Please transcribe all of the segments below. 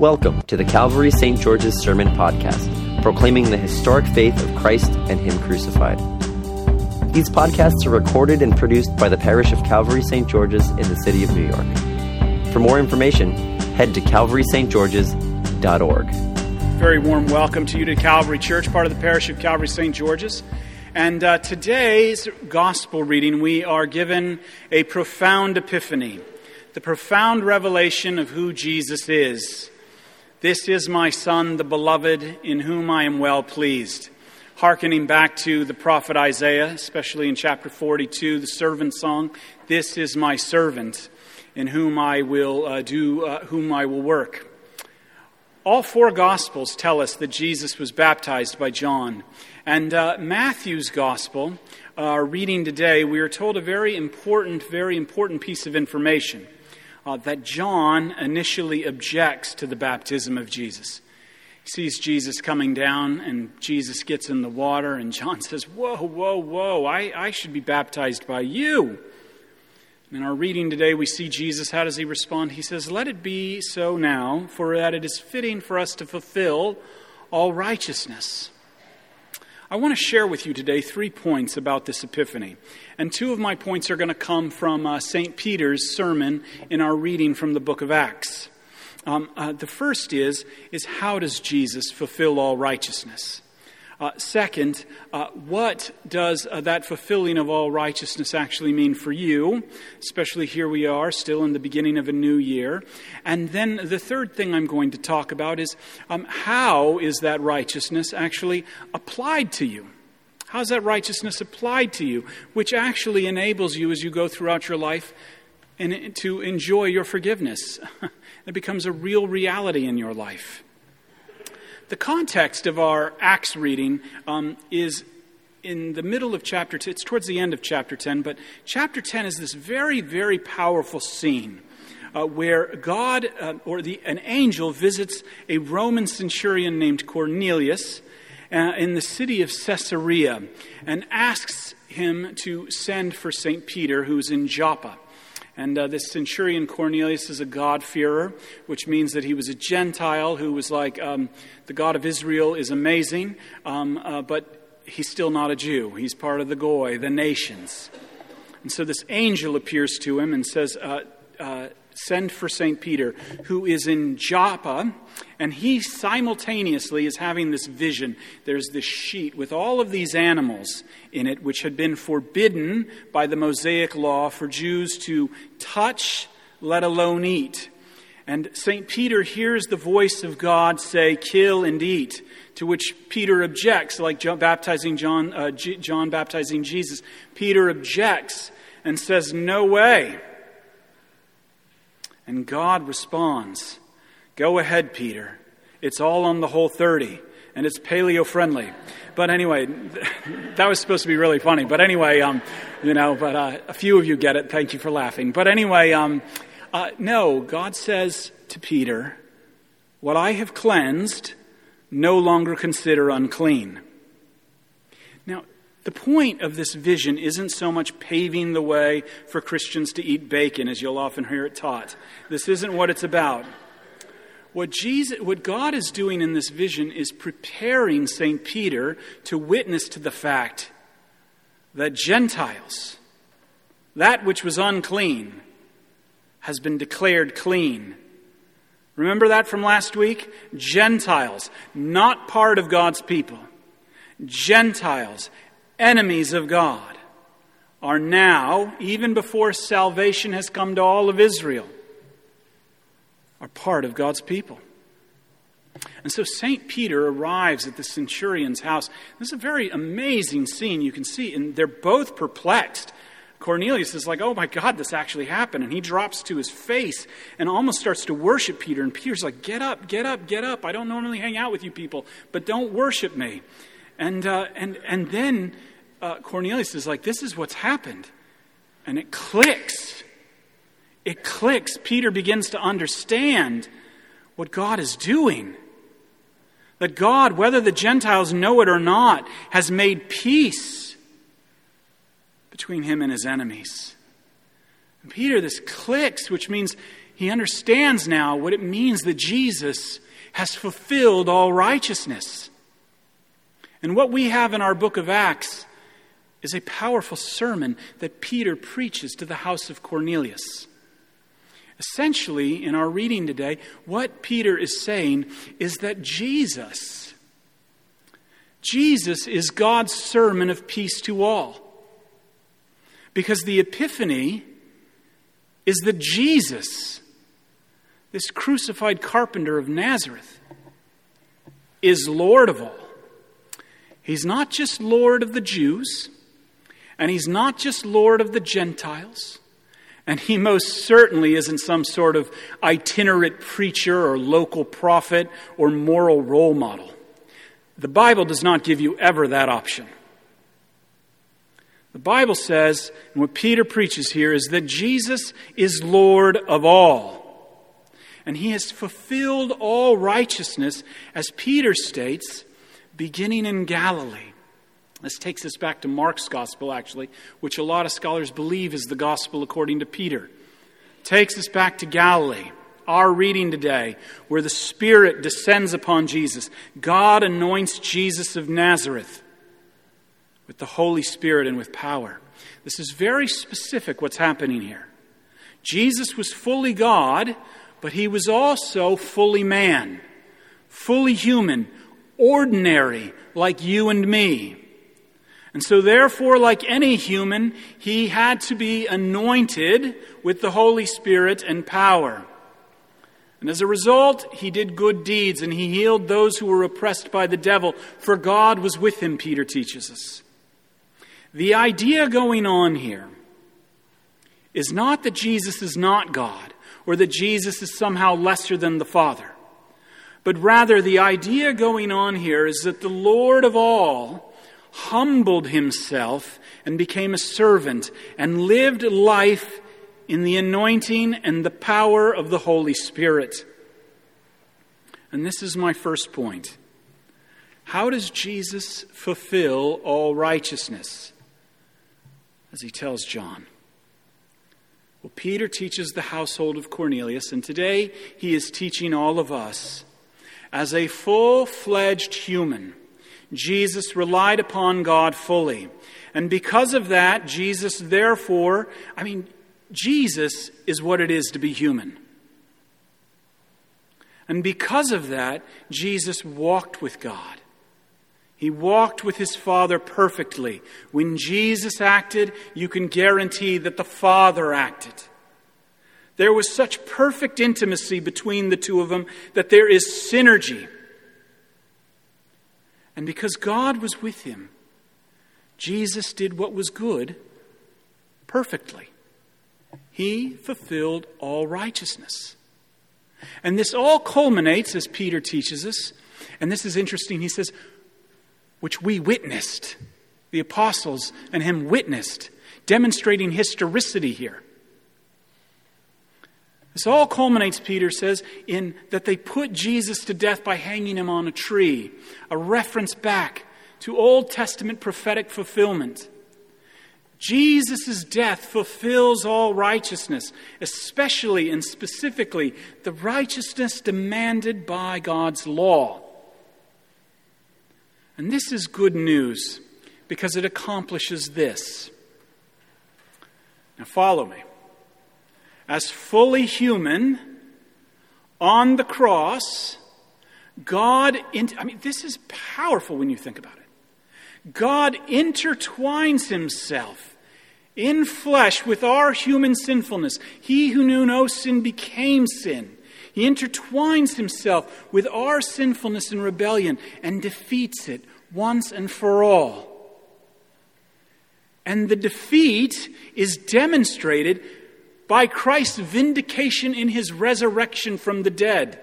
Welcome to the Calvary St. George's Sermon Podcast, proclaiming the historic faith of Christ and Him crucified. These podcasts are recorded and produced by the parish of Calvary St. George's in the city of New York. For more information, head to calvarystgeorges.org. Very warm welcome to you to Calvary Church, part of the parish of Calvary St. George's. And uh, today's gospel reading, we are given a profound epiphany, the profound revelation of who Jesus is. This is my Son, the beloved, in whom I am well pleased. Harkening back to the prophet Isaiah, especially in chapter 42, the servant song, This is my servant, in whom I will uh, do, uh, whom I will work. All four Gospels tell us that Jesus was baptized by John. And uh, Matthew's Gospel, our reading today, we are told a very important, very important piece of information uh, that John initially objects to the baptism of Jesus. He sees Jesus coming down, and Jesus gets in the water, and John says, Whoa, whoa, whoa, I, I should be baptized by you. In our reading today, we see Jesus. How does he respond? He says, Let it be so now, for that it is fitting for us to fulfill all righteousness. I want to share with you today three points about this epiphany. And two of my points are going to come from uh, St. Peter's sermon in our reading from the book of Acts. Um, uh, the first is, is how does Jesus fulfill all righteousness? Uh, second, uh, what does uh, that fulfilling of all righteousness actually mean for you? Especially here we are, still in the beginning of a new year. And then the third thing I'm going to talk about is um, how is that righteousness actually applied to you? How's that righteousness applied to you, which actually enables you as you go throughout your life and to enjoy your forgiveness? it becomes a real reality in your life. The context of our Acts reading um, is in the middle of chapter 10. It's towards the end of chapter 10, but chapter 10 is this very, very powerful scene. Uh, where God uh, or the, an angel visits a Roman centurion named Cornelius uh, in the city of Caesarea and asks him to send for St. Peter, who's in Joppa. And uh, this centurion Cornelius is a God-fearer, which means that he was a Gentile who was like, um, the God of Israel is amazing, um, uh, but he's still not a Jew. He's part of the Goy, the nations. And so this angel appears to him and says, uh, uh Send for St. Peter, who is in Joppa, and he simultaneously is having this vision. There's this sheet with all of these animals in it, which had been forbidden by the Mosaic law for Jews to touch, let alone eat. And St. Peter hears the voice of God say, Kill and eat. To which Peter objects, like John baptizing John, uh, John baptizing Jesus. Peter objects and says, No way. And God responds, Go ahead, Peter. It's all on the Whole30, and it's paleo friendly. But anyway, that was supposed to be really funny. But anyway, um, you know, but uh, a few of you get it. Thank you for laughing. But anyway, um, uh, no, God says to Peter, What I have cleansed, no longer consider unclean. Now, the point of this vision isn't so much paving the way for Christians to eat bacon, as you'll often hear it taught. This isn't what it's about. What, Jesus, what God is doing in this vision is preparing St. Peter to witness to the fact that Gentiles, that which was unclean, has been declared clean. Remember that from last week? Gentiles, not part of God's people. Gentiles, enemies of God are now, even before salvation has come to all of Israel, are part of God's people. And so St. Peter arrives at the centurion's house. This is a very amazing scene you can see, and they're both perplexed. Cornelius is like, oh my God, this actually happened. And he drops to his face and almost starts to worship Peter. And Peter's like, get up, get up, get up. I don't normally hang out with you people, but don't worship me. And, uh, and, and then uh, Cornelius is like, This is what's happened. And it clicks. It clicks. Peter begins to understand what God is doing. That God, whether the Gentiles know it or not, has made peace between him and his enemies. And Peter, this clicks, which means He understands now what it means that Jesus has fulfilled all righteousness. And what we have in our book of Acts is a powerful sermon that Peter preaches to the house of Cornelius. Essentially, in our reading today, what Peter is saying is that Jesus, Jesus is God's sermon of peace to all. Because the Epiphany is that Jesus, this crucified carpenter of Nazareth, is Lord of all. He's not just Lord of the Jews, and he's not just Lord of the Gentiles, and he most certainly isn't some sort of itinerant preacher or local prophet or moral role model. The Bible does not give you ever that option. The Bible says, and what Peter preaches here, is that Jesus is Lord of all. And he has fulfilled all righteousness, as Peter states, beginning in Galilee. This takes us back to Mark's gospel, actually, which a lot of scholars believe is the gospel according to Peter. Takes us back to Galilee, our reading today, where the Spirit descends upon Jesus. God anoints Jesus of Nazareth with the Holy Spirit and with power. This is very specific what's happening here. Jesus was fully God, but he was also fully man, fully human, ordinary, like you and me. And so, therefore, like any human, he had to be anointed with the Holy Spirit and power. And as a result, he did good deeds and he healed those who were oppressed by the devil, for God was with him, Peter teaches us. The idea going on here is not that Jesus is not God or that Jesus is somehow lesser than the Father, but rather the idea going on here is that the Lord of all humbled himself and became a servant and lived life in the anointing and the power of the Holy Spirit. And this is my first point. How does Jesus fulfill all righteousness? As he tells John. Well, Peter teaches the household of Cornelius, and today he is teaching all of us as a full fledged human Jesus relied upon God fully. And because of that, Jesus, therefore, I mean, Jesus is what it is to be human. And because of that, Jesus walked with God. He walked with his Father perfectly. When Jesus acted, you can guarantee that the Father acted. There was such perfect intimacy between the two of them that there is synergy. And because God was with him, Jesus did what was good perfectly. He fulfilled all righteousness. And this all culminates, as Peter teaches us, and this is interesting, he says, which we witnessed. The apostles and him witnessed, demonstrating historicity here. This all culminates, Peter says, in that they put Jesus to death by hanging him on a tree, a reference back to Old Testament prophetic fulfillment. Jesus' death fulfills all righteousness, especially and specifically the righteousness demanded by God's law. And this is good news because it accomplishes this. Now, follow me as fully human on the cross, God, I mean, this is powerful when you think about it. God intertwines himself in flesh with our human sinfulness. He who knew no sin became sin. He intertwines himself with our sinfulness and rebellion and defeats it once and for all. And the defeat is demonstrated by Christ's vindication in his resurrection from the dead.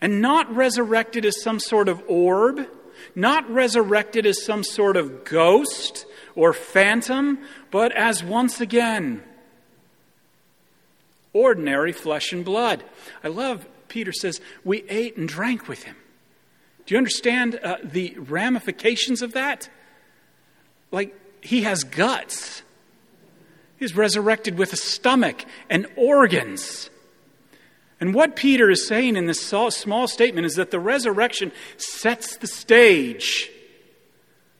And not resurrected as some sort of orb, not resurrected as some sort of ghost or phantom, but as once again ordinary flesh and blood. I love, Peter says, we ate and drank with him. Do you understand uh, the ramifications of that? Like, he has guts. He's resurrected with a stomach and organs. And what Peter is saying in this small statement is that the resurrection sets the stage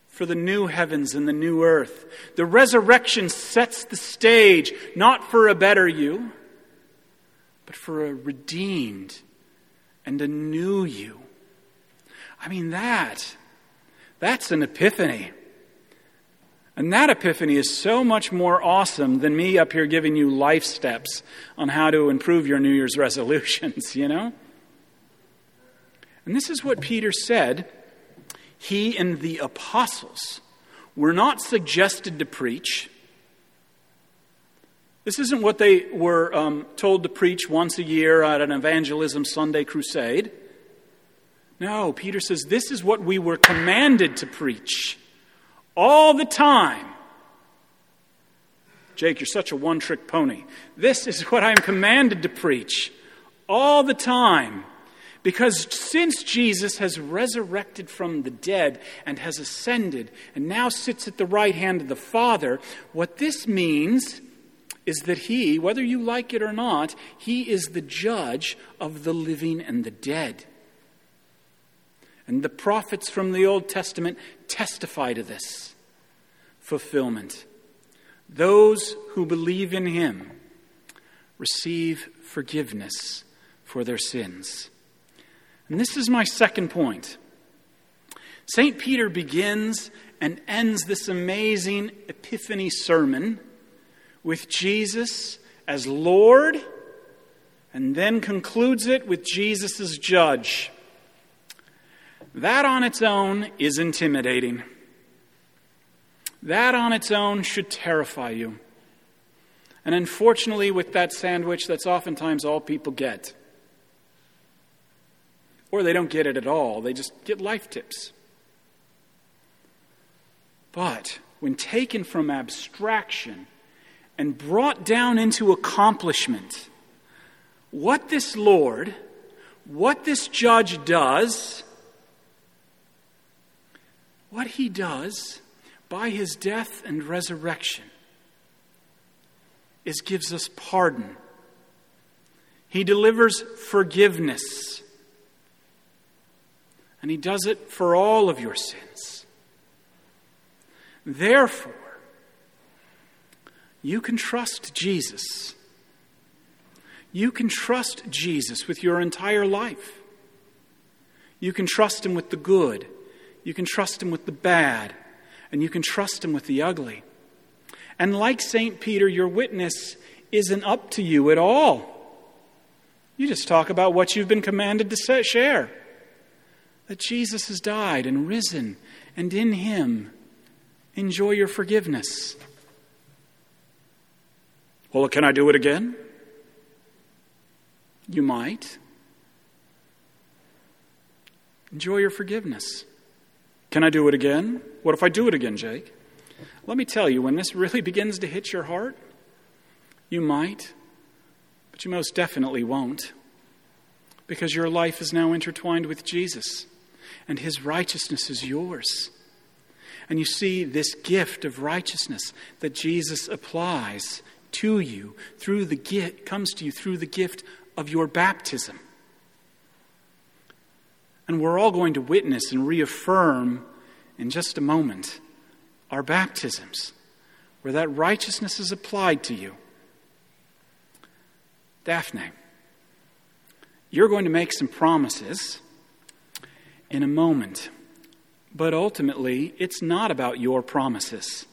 for the new heavens and the new earth. The resurrection sets the stage not for a better you, but for a redeemed and a new you. I mean, that, that's an epiphany. And that epiphany is so much more awesome than me up here giving you life steps on how to improve your New Year's resolutions, you know? And this is what Peter said. He and the apostles were not suggested to preach. This isn't what they were um, told to preach once a year at an evangelism Sunday crusade. No, Peter says this is what we were commanded to preach all the time. Jake, you're such a one trick pony. This is what I'm commanded to preach all the time. Because since Jesus has resurrected from the dead and has ascended and now sits at the right hand of the Father, what this means is that he, whether you like it or not, he is the judge of the living and the dead. And the prophets from the Old Testament testify to this fulfillment. Those who believe in him receive forgiveness for their sins. And this is my second point. St. Peter begins and ends this amazing Epiphany sermon with Jesus as Lord and then concludes it with Jesus as judge. That on its own is intimidating. That on its own should terrify you. And unfortunately, with that sandwich, that's oftentimes all people get. Or they don't get it at all, they just get life tips. But when taken from abstraction and brought down into accomplishment, what this Lord, what this judge does, what he does by his death and resurrection is gives us pardon. He delivers forgiveness. And he does it for all of your sins. Therefore, you can trust Jesus. You can trust Jesus with your entire life. You can trust him with the good. You can trust him with the bad and you can trust Him with the ugly. And like St. Peter, your witness isn't up to you at all. You just talk about what you've been commanded to share that Jesus has died and risen, and in Him, enjoy your forgiveness. Well, can I do it again? You might. Enjoy your forgiveness. Can I do it again? What if I do it again, Jake? Let me tell you, when this really begins to hit your heart, you might, but you most definitely won't. Because your life is now intertwined with Jesus, and his righteousness is yours. And you see this gift of righteousness that Jesus applies to you through the gift comes to you through the gift of your baptism. And we're all going to witness and reaffirm in just a moment our baptisms, where that righteousness is applied to you. Daphne, you're going to make some promises in a moment, but ultimately, it's not about your promises,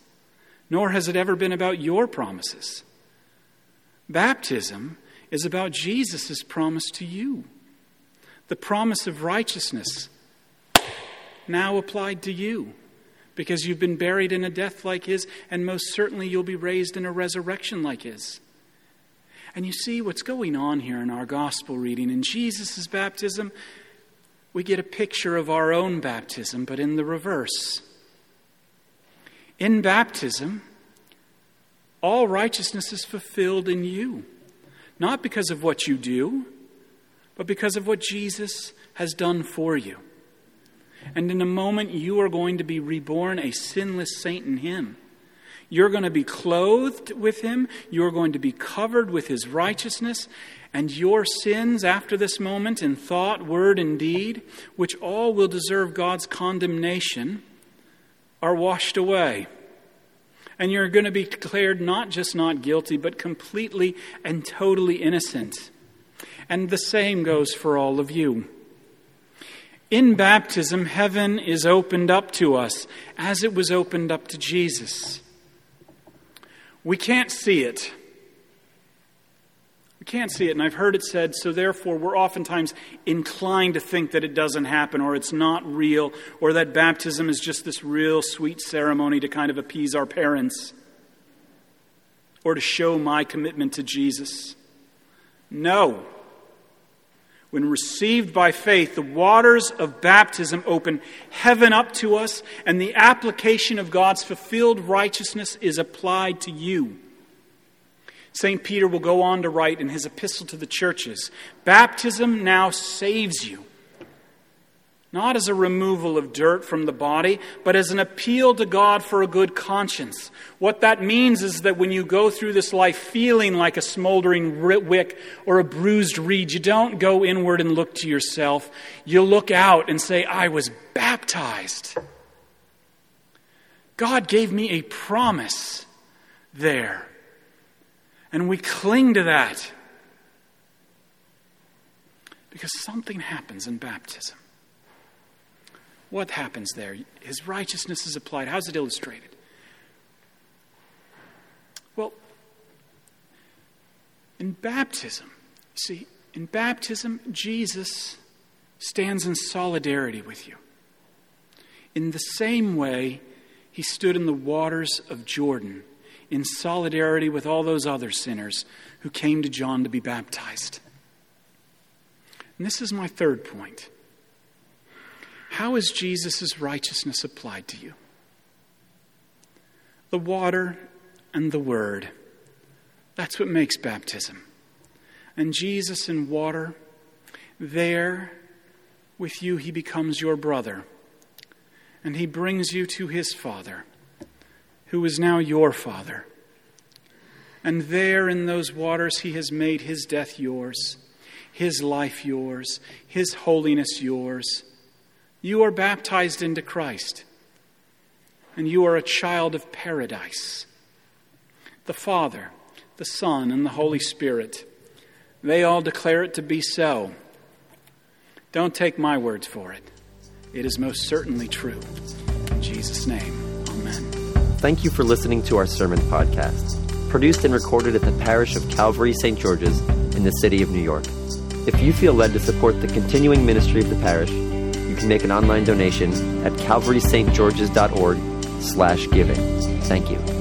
nor has it ever been about your promises. Baptism is about Jesus' promise to you the promise of righteousness now applied to you because you've been buried in a death like his, and most certainly you'll be raised in a resurrection like his. And you see what's going on here in our gospel reading. In Jesus' baptism, we get a picture of our own baptism, but in the reverse. In baptism, all righteousness is fulfilled in you, not because of what you do, but because of what Jesus has done for you. And in a moment, you are going to be reborn a sinless saint in Him. You're going to be clothed with him. You're going to be covered with his righteousness. And your sins after this moment in thought, word, and deed, which all will deserve God's condemnation, are washed away. And you're going to be declared not just not guilty, but completely and totally innocent. And the same goes for all of you. In baptism, heaven is opened up to us as it was opened up to Jesus. We can't see it. We can't see it, and I've heard it said, so therefore we're oftentimes inclined to think that it doesn't happen, or it's not real, or that baptism is just this real sweet ceremony to kind of appease our parents, or to show my commitment to Jesus. No. When received by faith, the waters of baptism open heaven up to us, and the application of God's fulfilled righteousness is applied to you. St. Peter will go on to write in his epistle to the churches Baptism now saves you not as a removal of dirt from the body, but as an appeal to God for a good conscience. What that means is that when you go through this life feeling like a smoldering wick or a bruised reed, you don't go inward and look to yourself. You look out and say, I was baptized. God gave me a promise there. And we cling to that because something happens in baptism. What happens there? His righteousness is applied. How's it illustrated? Well, in baptism, see, in baptism, Jesus stands in solidarity with you. In the same way, he stood in the waters of Jordan in solidarity with all those other sinners who came to John to be baptized. And this is my third point. How is Jesus' righteousness applied to you? The water and the Word. That's what makes baptism. And Jesus in water, there with you, he becomes your brother. And he brings you to his Father, who is now your Father. And there in those waters, he has made his death yours, his life yours, his holiness yours you are baptized into Christ, and you are a child of paradise. The Father, the Son, and the Holy Spirit, they all declare it to be so. Don't take my words for it. It is most certainly true. In Jesus' name, amen. Thank you for listening to our sermon podcast, produced and recorded at the parish of Calvary St. George's in the city of New York. If you feel led to support the continuing ministry of the parish, you can make an online donation at calvarystgeorges.org slash giving. Thank you.